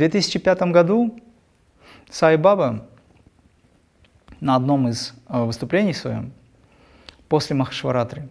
2005 году Сай Баба на одном из э, выступлений своем после Махашваратры,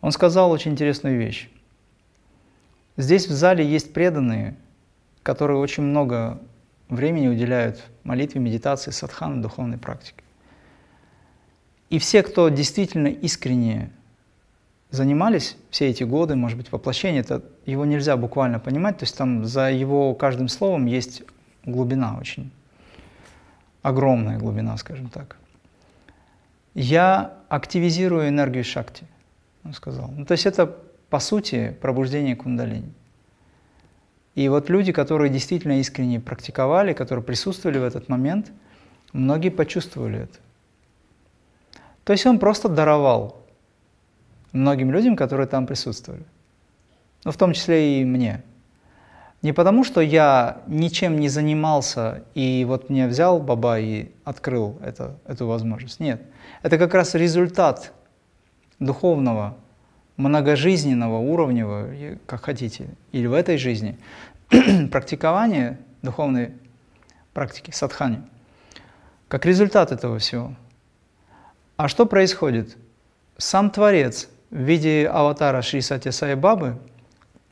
он сказал очень интересную вещь. Здесь в зале есть преданные, которые очень много времени уделяют молитве, медитации, садханы, духовной практике. И все, кто действительно искренне занимались все эти годы, может быть, воплощение, это его нельзя буквально понимать, то есть там за его каждым словом есть глубина очень, огромная глубина, скажем так. Я активизирую энергию шакти, он сказал. Ну, то есть это, по сути, пробуждение кундалини. И вот люди, которые действительно искренне практиковали, которые присутствовали в этот момент, многие почувствовали это. То есть он просто даровал многим людям, которые там присутствовали. Ну, в том числе и мне. Не потому, что я ничем не занимался, и вот мне взял Баба и открыл это, эту возможность. Нет. Это как раз результат духовного, многожизненного, уровневого, как хотите, или в этой жизни, практикования духовной практики, садхани, как результат этого всего. А что происходит? Сам Творец в виде аватара Шри Сати Сай Бабы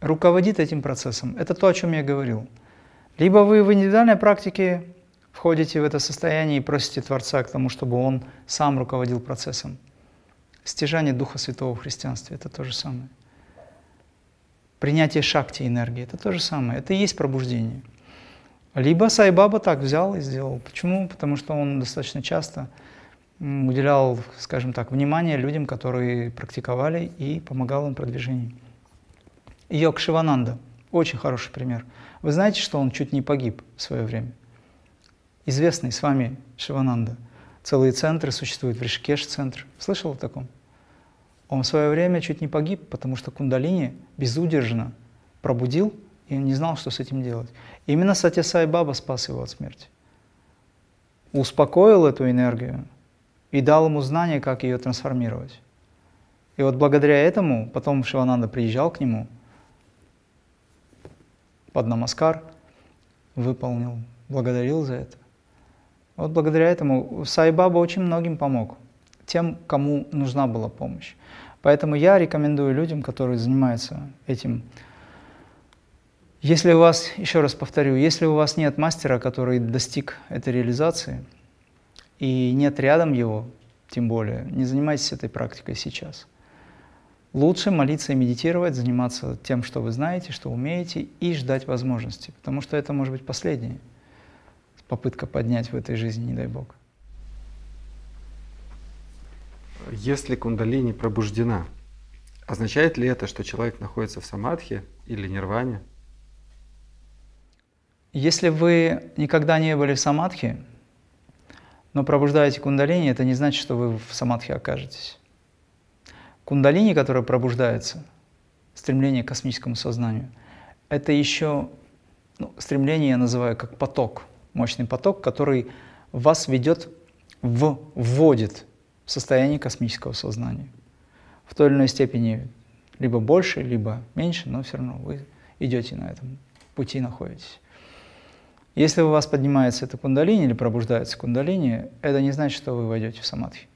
руководит этим процессом. Это то, о чем я говорил. Либо вы в индивидуальной практике входите в это состояние и просите Творца к тому, чтобы Он сам руководил процессом. Стяжание Духа Святого в христианстве – это то же самое. Принятие шакти энергии – это то же самое. Это и есть пробуждение. Либо Сайбаба так взял и сделал. Почему? Потому что он достаточно часто уделял, скажем так, внимание людям, которые практиковали и помогал им в. Йог Шивананда – очень хороший пример. Вы знаете, что он чуть не погиб в свое время? Известный с вами Шивананда. Целые центры существуют, в Ришкеш-центр. Слышал о таком? Он в свое время чуть не погиб, потому что кундалини безудержно пробудил, и он не знал, что с этим делать. Именно Сатьясай Баба спас его от смерти. Успокоил эту энергию, и дал ему знание, как ее трансформировать. И вот благодаря этому потом Шивананда приезжал к нему под намаскар, выполнил, благодарил за это. Вот благодаря этому Сайбаба очень многим помог, тем, кому нужна была помощь. Поэтому я рекомендую людям, которые занимаются этим, если у вас, еще раз повторю, если у вас нет мастера, который достиг этой реализации – и нет рядом его, тем более, не занимайтесь этой практикой сейчас. Лучше молиться и медитировать, заниматься тем, что вы знаете, что умеете, и ждать возможности, потому что это может быть последняя попытка поднять в этой жизни, не дай Бог. Если кундалини пробуждена, означает ли это, что человек находится в самадхи или нирване? Если вы никогда не были в самадхи, но пробуждаете кундалини, это не значит, что вы в самадхи окажетесь. Кундалини, которая пробуждается, стремление к космическому сознанию, это еще ну, стремление я называю как поток, мощный поток, который вас ведет, в, вводит в состояние космического сознания. В той или иной степени либо больше, либо меньше, но все равно вы идете на этом пути, находитесь. Если у вас поднимается эта кундалини или пробуждается кундалини, это не значит, что вы войдете в самадхи.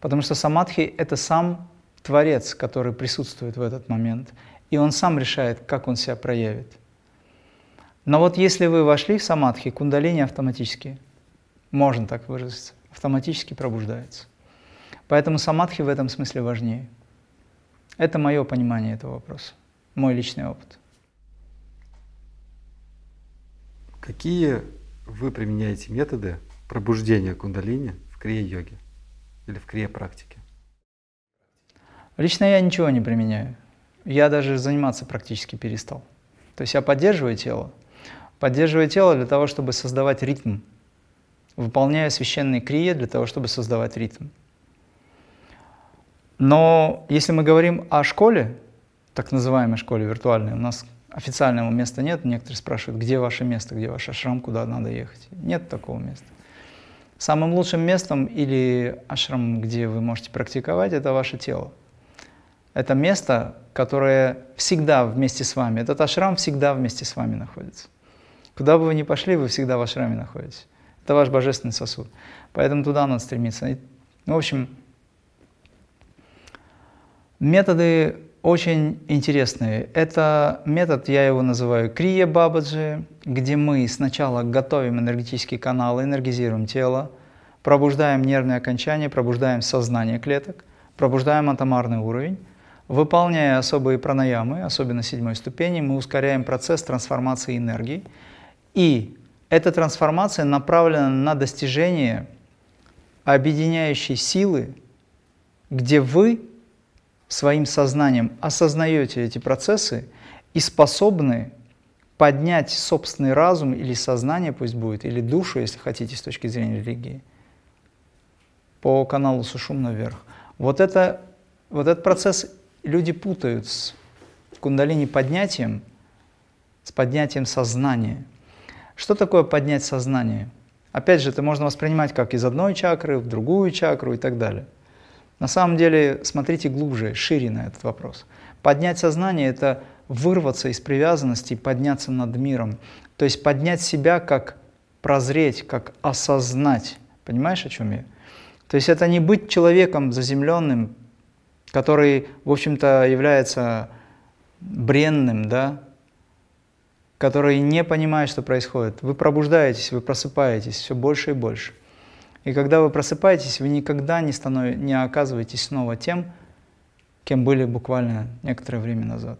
Потому что самадхи – это сам Творец, который присутствует в этот момент, и он сам решает, как он себя проявит. Но вот если вы вошли в самадхи, кундалини автоматически, можно так выразиться, автоматически пробуждается. Поэтому самадхи в этом смысле важнее. Это мое понимание этого вопроса, мой личный опыт. Какие вы применяете методы пробуждения кундалини в крия-йоге или в крия-практике? Лично я ничего не применяю. Я даже заниматься практически перестал. То есть я поддерживаю тело. Поддерживаю тело для того, чтобы создавать ритм. Выполняю священные крия для того, чтобы создавать ритм. Но если мы говорим о школе, так называемой школе виртуальной, у нас официального места нет. Некоторые спрашивают, где ваше место, где ваш ашрам, куда надо ехать. Нет такого места. Самым лучшим местом или ашрам, где вы можете практиковать, это ваше тело. Это место, которое всегда вместе с вами. Этот ашрам всегда вместе с вами находится. Куда бы вы ни пошли, вы всегда в ашраме находитесь. Это ваш божественный сосуд. Поэтому туда надо стремиться. Ну, в общем, методы очень интересные. Это метод, я его называю крия бабаджи, где мы сначала готовим энергетические каналы, энергизируем тело, пробуждаем нервные окончания, пробуждаем сознание клеток, пробуждаем атомарный уровень. Выполняя особые пранаямы, особенно седьмой ступени, мы ускоряем процесс трансформации энергии. И эта трансформация направлена на достижение объединяющей силы, где вы своим сознанием осознаете эти процессы и способны поднять собственный разум или сознание, пусть будет, или душу, если хотите, с точки зрения религии, по каналу Сушум наверх. Вот, это, вот этот процесс люди путают с кундалини поднятием, с поднятием сознания. Что такое поднять сознание? Опять же, это можно воспринимать как из одной чакры в другую чакру и так далее. На самом деле, смотрите глубже, шире на этот вопрос. Поднять сознание – это вырваться из привязанности подняться над миром. То есть поднять себя как прозреть, как осознать. Понимаешь, о чем я? То есть это не быть человеком заземленным, который, в общем-то, является бренным, да, который не понимает, что происходит. Вы пробуждаетесь, вы просыпаетесь все больше и больше. И когда вы просыпаетесь, вы никогда не, станов... не оказываетесь снова тем, кем были буквально некоторое время назад.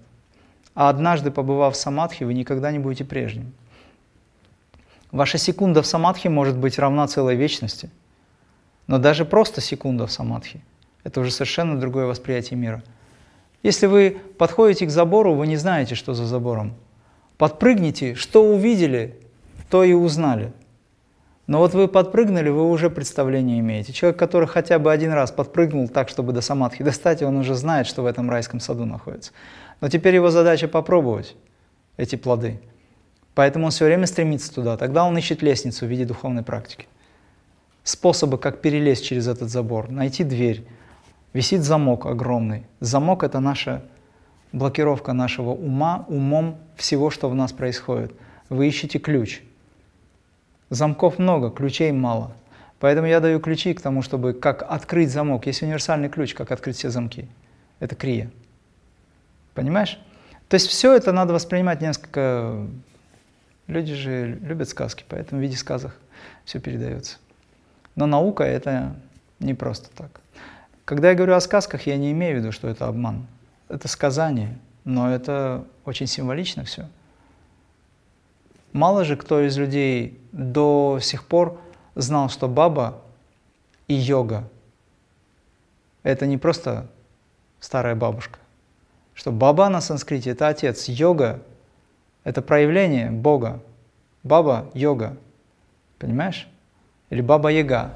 А однажды, побывав в самадхи, вы никогда не будете прежним. Ваша секунда в самадхи может быть равна целой вечности. Но даже просто секунда в самадхи – это уже совершенно другое восприятие мира. Если вы подходите к забору, вы не знаете, что за забором. Подпрыгните, что увидели, то и узнали – но вот вы подпрыгнули, вы уже представление имеете. Человек, который хотя бы один раз подпрыгнул так, чтобы до самадхи достать, он уже знает, что в этом райском саду находится. Но теперь его задача попробовать эти плоды. Поэтому он все время стремится туда. Тогда он ищет лестницу в виде духовной практики. Способы, как перелезть через этот забор, найти дверь. Висит замок огромный. Замок – это наша блокировка нашего ума, умом всего, что в нас происходит. Вы ищете ключ – Замков много, ключей мало. Поэтому я даю ключи к тому, чтобы как открыть замок. Есть универсальный ключ, как открыть все замки. Это крия. Понимаешь? То есть все это надо воспринимать несколько... Люди же любят сказки, поэтому в виде сказок все передается. Но наука это не просто так. Когда я говорю о сказках, я не имею в виду, что это обман. Это сказание, но это очень символично все. Мало же кто из людей до сих пор знал, что баба и йога – это не просто старая бабушка. Что баба на санскрите – это отец, йога – это проявление Бога. Баба – йога. Понимаешь? Или баба-яга.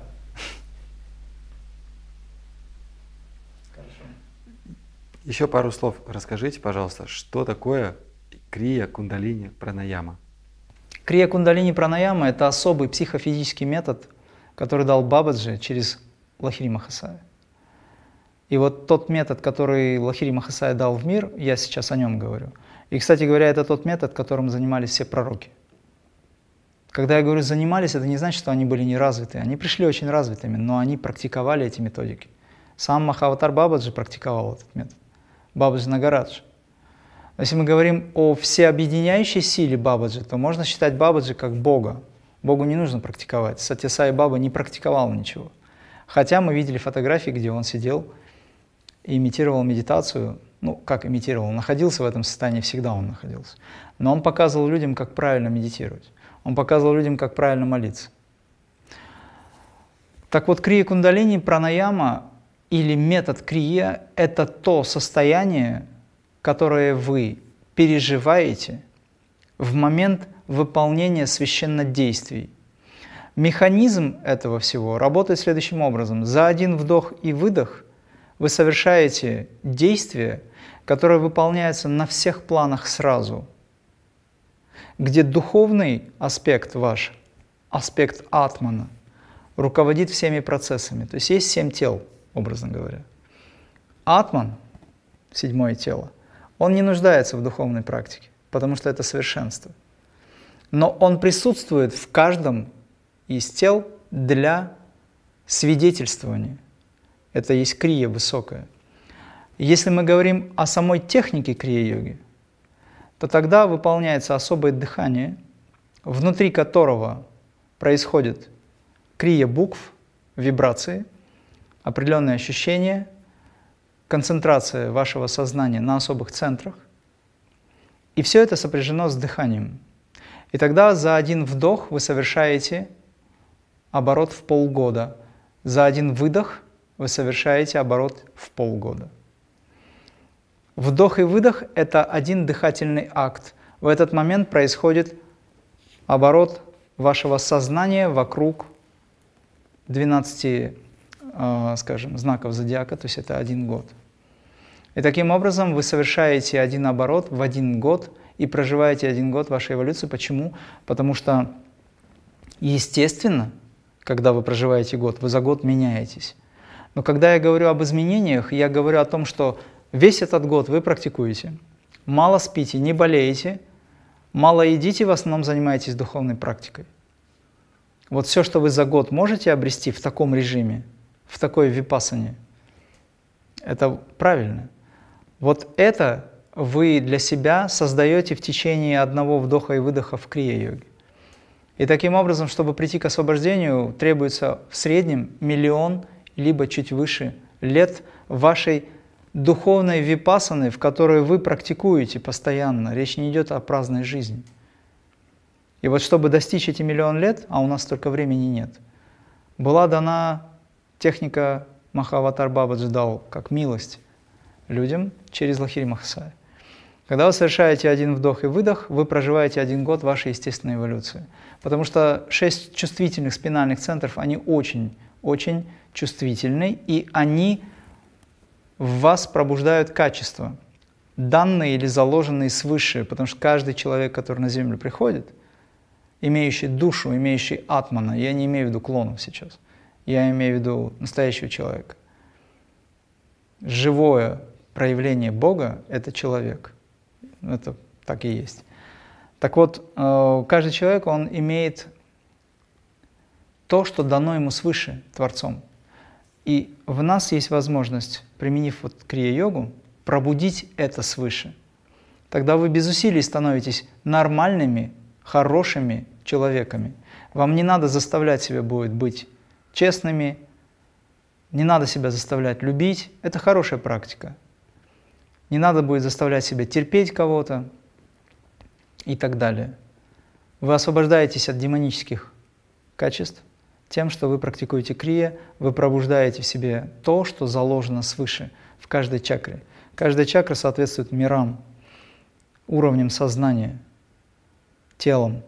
Еще пару слов расскажите, пожалуйста, что такое крия кундалини пранаяма? Крия кундалини пранаяма – это особый психофизический метод, который дал Бабаджи через Лахири Махасая. И вот тот метод, который Лахири Махасая дал в мир, я сейчас о нем говорю. И, кстати говоря, это тот метод, которым занимались все пророки. Когда я говорю «занимались», это не значит, что они были неразвиты. Они пришли очень развитыми, но они практиковали эти методики. Сам Махаватар Бабаджи практиковал этот метод. Бабаджи Нагарадж – если мы говорим о всеобъединяющей силе Бабаджи, то можно считать Бабаджи как Бога. Богу не нужно практиковать. Сатьясай Баба не практиковал ничего. Хотя мы видели фотографии, где он сидел и имитировал медитацию. Ну, как имитировал? Он находился в этом состоянии, всегда он находился. Но он показывал людям, как правильно медитировать. Он показывал людям, как правильно молиться. Так вот, крия кундалини, пранаяма или метод крия – это то состояние, которое вы переживаете в момент выполнения священнодействий. Механизм этого всего работает следующим образом. За один вдох и выдох вы совершаете действие, которое выполняется на всех планах сразу, где духовный аспект ваш, аспект атмана, руководит всеми процессами. То есть есть семь тел, образно говоря. Атман седьмое тело, он не нуждается в духовной практике, потому что это совершенство. Но он присутствует в каждом из тел для свидетельствования. Это есть крия высокая. Если мы говорим о самой технике крия-йоги, то тогда выполняется особое дыхание, внутри которого происходит крия букв, вибрации, определенные ощущения, концентрация вашего сознания на особых центрах. И все это сопряжено с дыханием. И тогда за один вдох вы совершаете оборот в полгода. За один выдох вы совершаете оборот в полгода. Вдох и выдох – это один дыхательный акт. В этот момент происходит оборот вашего сознания вокруг 12, э, скажем, знаков зодиака, то есть это один год. И таким образом вы совершаете один оборот в один год и проживаете один год вашей эволюции. Почему? Потому что, естественно, когда вы проживаете год, вы за год меняетесь. Но когда я говорю об изменениях, я говорю о том, что весь этот год вы практикуете, мало спите, не болеете, мало едите, в основном занимаетесь духовной практикой. Вот все, что вы за год можете обрести в таком режиме, в такой випасане, это правильно. Вот это вы для себя создаете в течение одного вдоха и выдоха в крия-йоге. И таким образом, чтобы прийти к освобождению, требуется в среднем миллион, либо чуть выше лет вашей духовной випасаны, в которой вы практикуете постоянно. Речь не идет о праздной жизни. И вот чтобы достичь эти миллион лет, а у нас столько времени нет, была дана техника Махаватар Бабаджи дал как милость людям через Лахири Махасая. Когда вы совершаете один вдох и выдох, вы проживаете один год вашей естественной эволюции. Потому что шесть чувствительных спинальных центров, они очень, очень чувствительны, и они в вас пробуждают качества, данные или заложенные свыше, потому что каждый человек, который на Землю приходит – имеющий душу, имеющий атмана. Я не имею в виду клонов сейчас. Я имею в виду настоящего человека. Живое проявление Бога – это человек. Это так и есть. Так вот, э, каждый человек, он имеет то, что дано ему свыше Творцом. И в нас есть возможность, применив вот крия-йогу, пробудить это свыше. Тогда вы без усилий становитесь нормальными, хорошими человеками. Вам не надо заставлять себя будет быть честными, не надо себя заставлять любить. Это хорошая практика. Не надо будет заставлять себя терпеть кого-то и так далее. Вы освобождаетесь от демонических качеств тем, что вы практикуете крия, вы пробуждаете в себе то, что заложено свыше в каждой чакре. Каждая чакра соответствует мирам, уровням сознания, телом,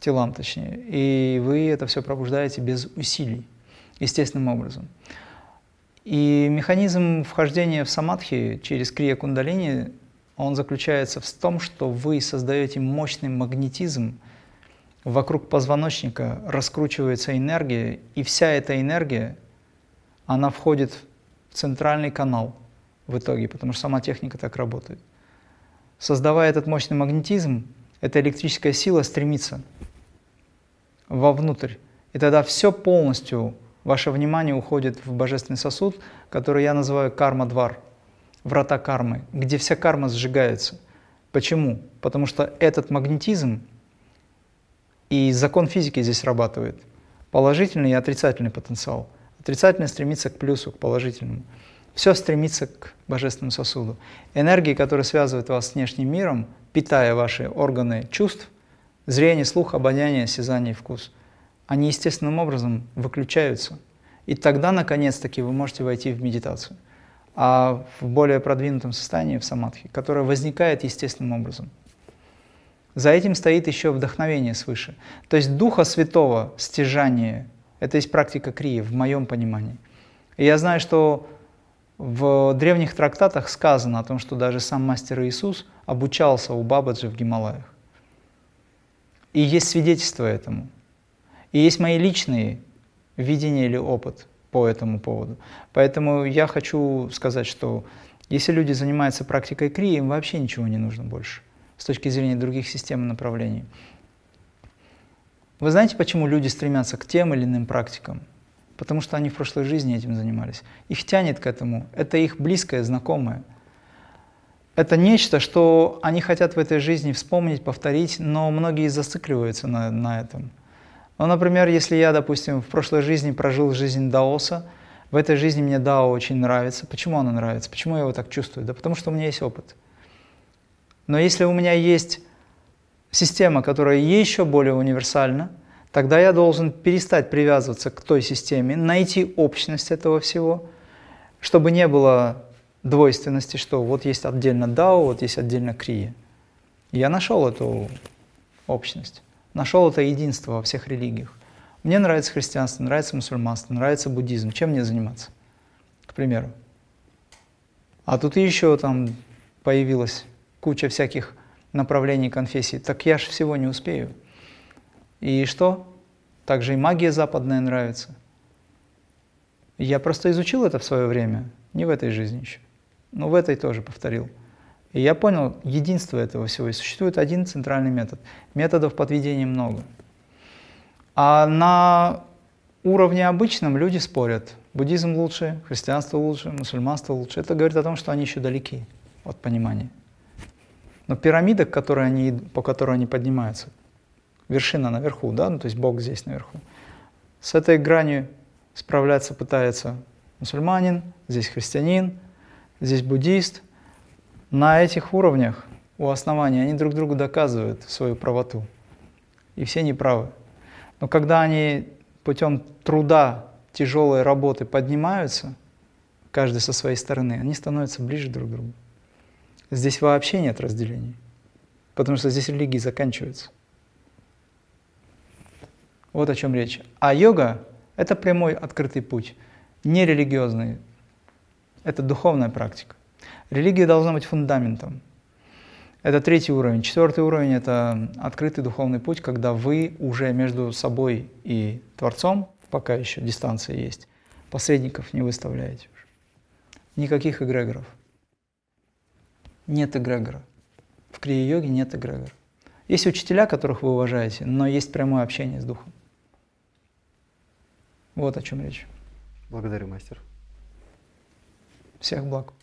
телам точнее, и вы это все пробуждаете без усилий, естественным образом. И механизм вхождения в самадхи через крия кундалини, он заключается в том, что вы создаете мощный магнетизм, вокруг позвоночника раскручивается энергия, и вся эта энергия, она входит в центральный канал в итоге, потому что сама техника так работает. Создавая этот мощный магнетизм, эта электрическая сила стремится вовнутрь. И тогда все полностью, ваше внимание уходит в божественный сосуд, который я называю карма-двар, врата кармы, где вся карма сжигается. Почему? Потому что этот магнетизм и закон физики здесь срабатывает. Положительный и отрицательный потенциал. Отрицательный стремится к плюсу, к положительному. Все стремится к божественному сосуду. Энергии, которые связывают вас с внешним миром, питая ваши органы чувств – зрение, слух, обоняние, осязание, вкус, они естественным образом выключаются. И тогда, наконец-таки, вы можете войти в медитацию. А в более продвинутом состоянии, в самадхи, которое возникает естественным образом. За этим стоит еще вдохновение свыше. То есть Духа Святого, стяжание, это есть практика крии, в моем понимании. И я знаю, что в древних трактатах сказано о том, что даже сам мастер Иисус обучался у Бабаджи в Гималаях. И есть свидетельство этому. И есть мои личные видения или опыт по этому поводу. Поэтому я хочу сказать, что Если люди занимаются практикой крии, им вообще ничего не нужно больше с точки зрения других систем и направлений. Вы знаете, почему люди стремятся к тем или иным практикам? Потому что они в прошлой жизни этим занимались. Их тянет к этому. Это их близкое, знакомое. Это нечто, что они хотят в этой жизни вспомнить, повторить, но многие зацикливаются на, на этом. Ну, например, если я, допустим, в прошлой жизни прожил жизнь даоса, в этой жизни мне дао очень нравится. Почему оно нравится? Почему я его так чувствую? Да потому что у меня есть опыт. Но если у меня есть система, которая еще более универсальна, тогда я должен перестать привязываться к той системе, найти общность этого всего, чтобы не было двойственности, что вот есть отдельно Дао, вот есть отдельно Крия. Я нашел эту общность, нашел это единство во всех религиях. Мне нравится христианство, нравится мусульманство, нравится буддизм. Чем мне заниматься, к примеру? А тут еще там появилась куча всяких направлений конфессий, так я же всего не успею. И что? Также и магия западная нравится. Я просто изучил это в свое время, не в этой жизни еще, но в этой тоже повторил. И я понял единство этого всего. И существует один центральный метод. Методов подведения много. А на уровне обычном люди спорят. Буддизм лучше, христианство лучше, мусульманство лучше. Это говорит о том, что они еще далеки от понимания. Но пирамида, к которой они, по которой они поднимаются, вершина наверху, да, ну, то есть Бог здесь наверху, с этой гранью справляться пытается мусульманин, здесь христианин, здесь буддист. На этих уровнях у основания они друг другу доказывают свою правоту. И все неправы. Но когда они путем труда, тяжелой работы поднимаются, каждый со своей стороны, они становятся ближе друг к другу. Здесь вообще нет разделений, потому что здесь религии заканчиваются. Вот о чем речь. А йога – это прямой открытый путь, не религиозный. Это духовная практика. Религия должна быть фундаментом. Это третий уровень. Четвертый уровень – это открытый духовный путь, когда вы уже между собой и Творцом, пока еще дистанция есть, посредников не выставляете. Никаких эгрегоров – нет эгрегора. В крия-йоге нет эгрегора. Есть учителя, которых вы уважаете, но есть прямое общение с духом. Вот о чем речь. Благодарю, мастер. Всех благ.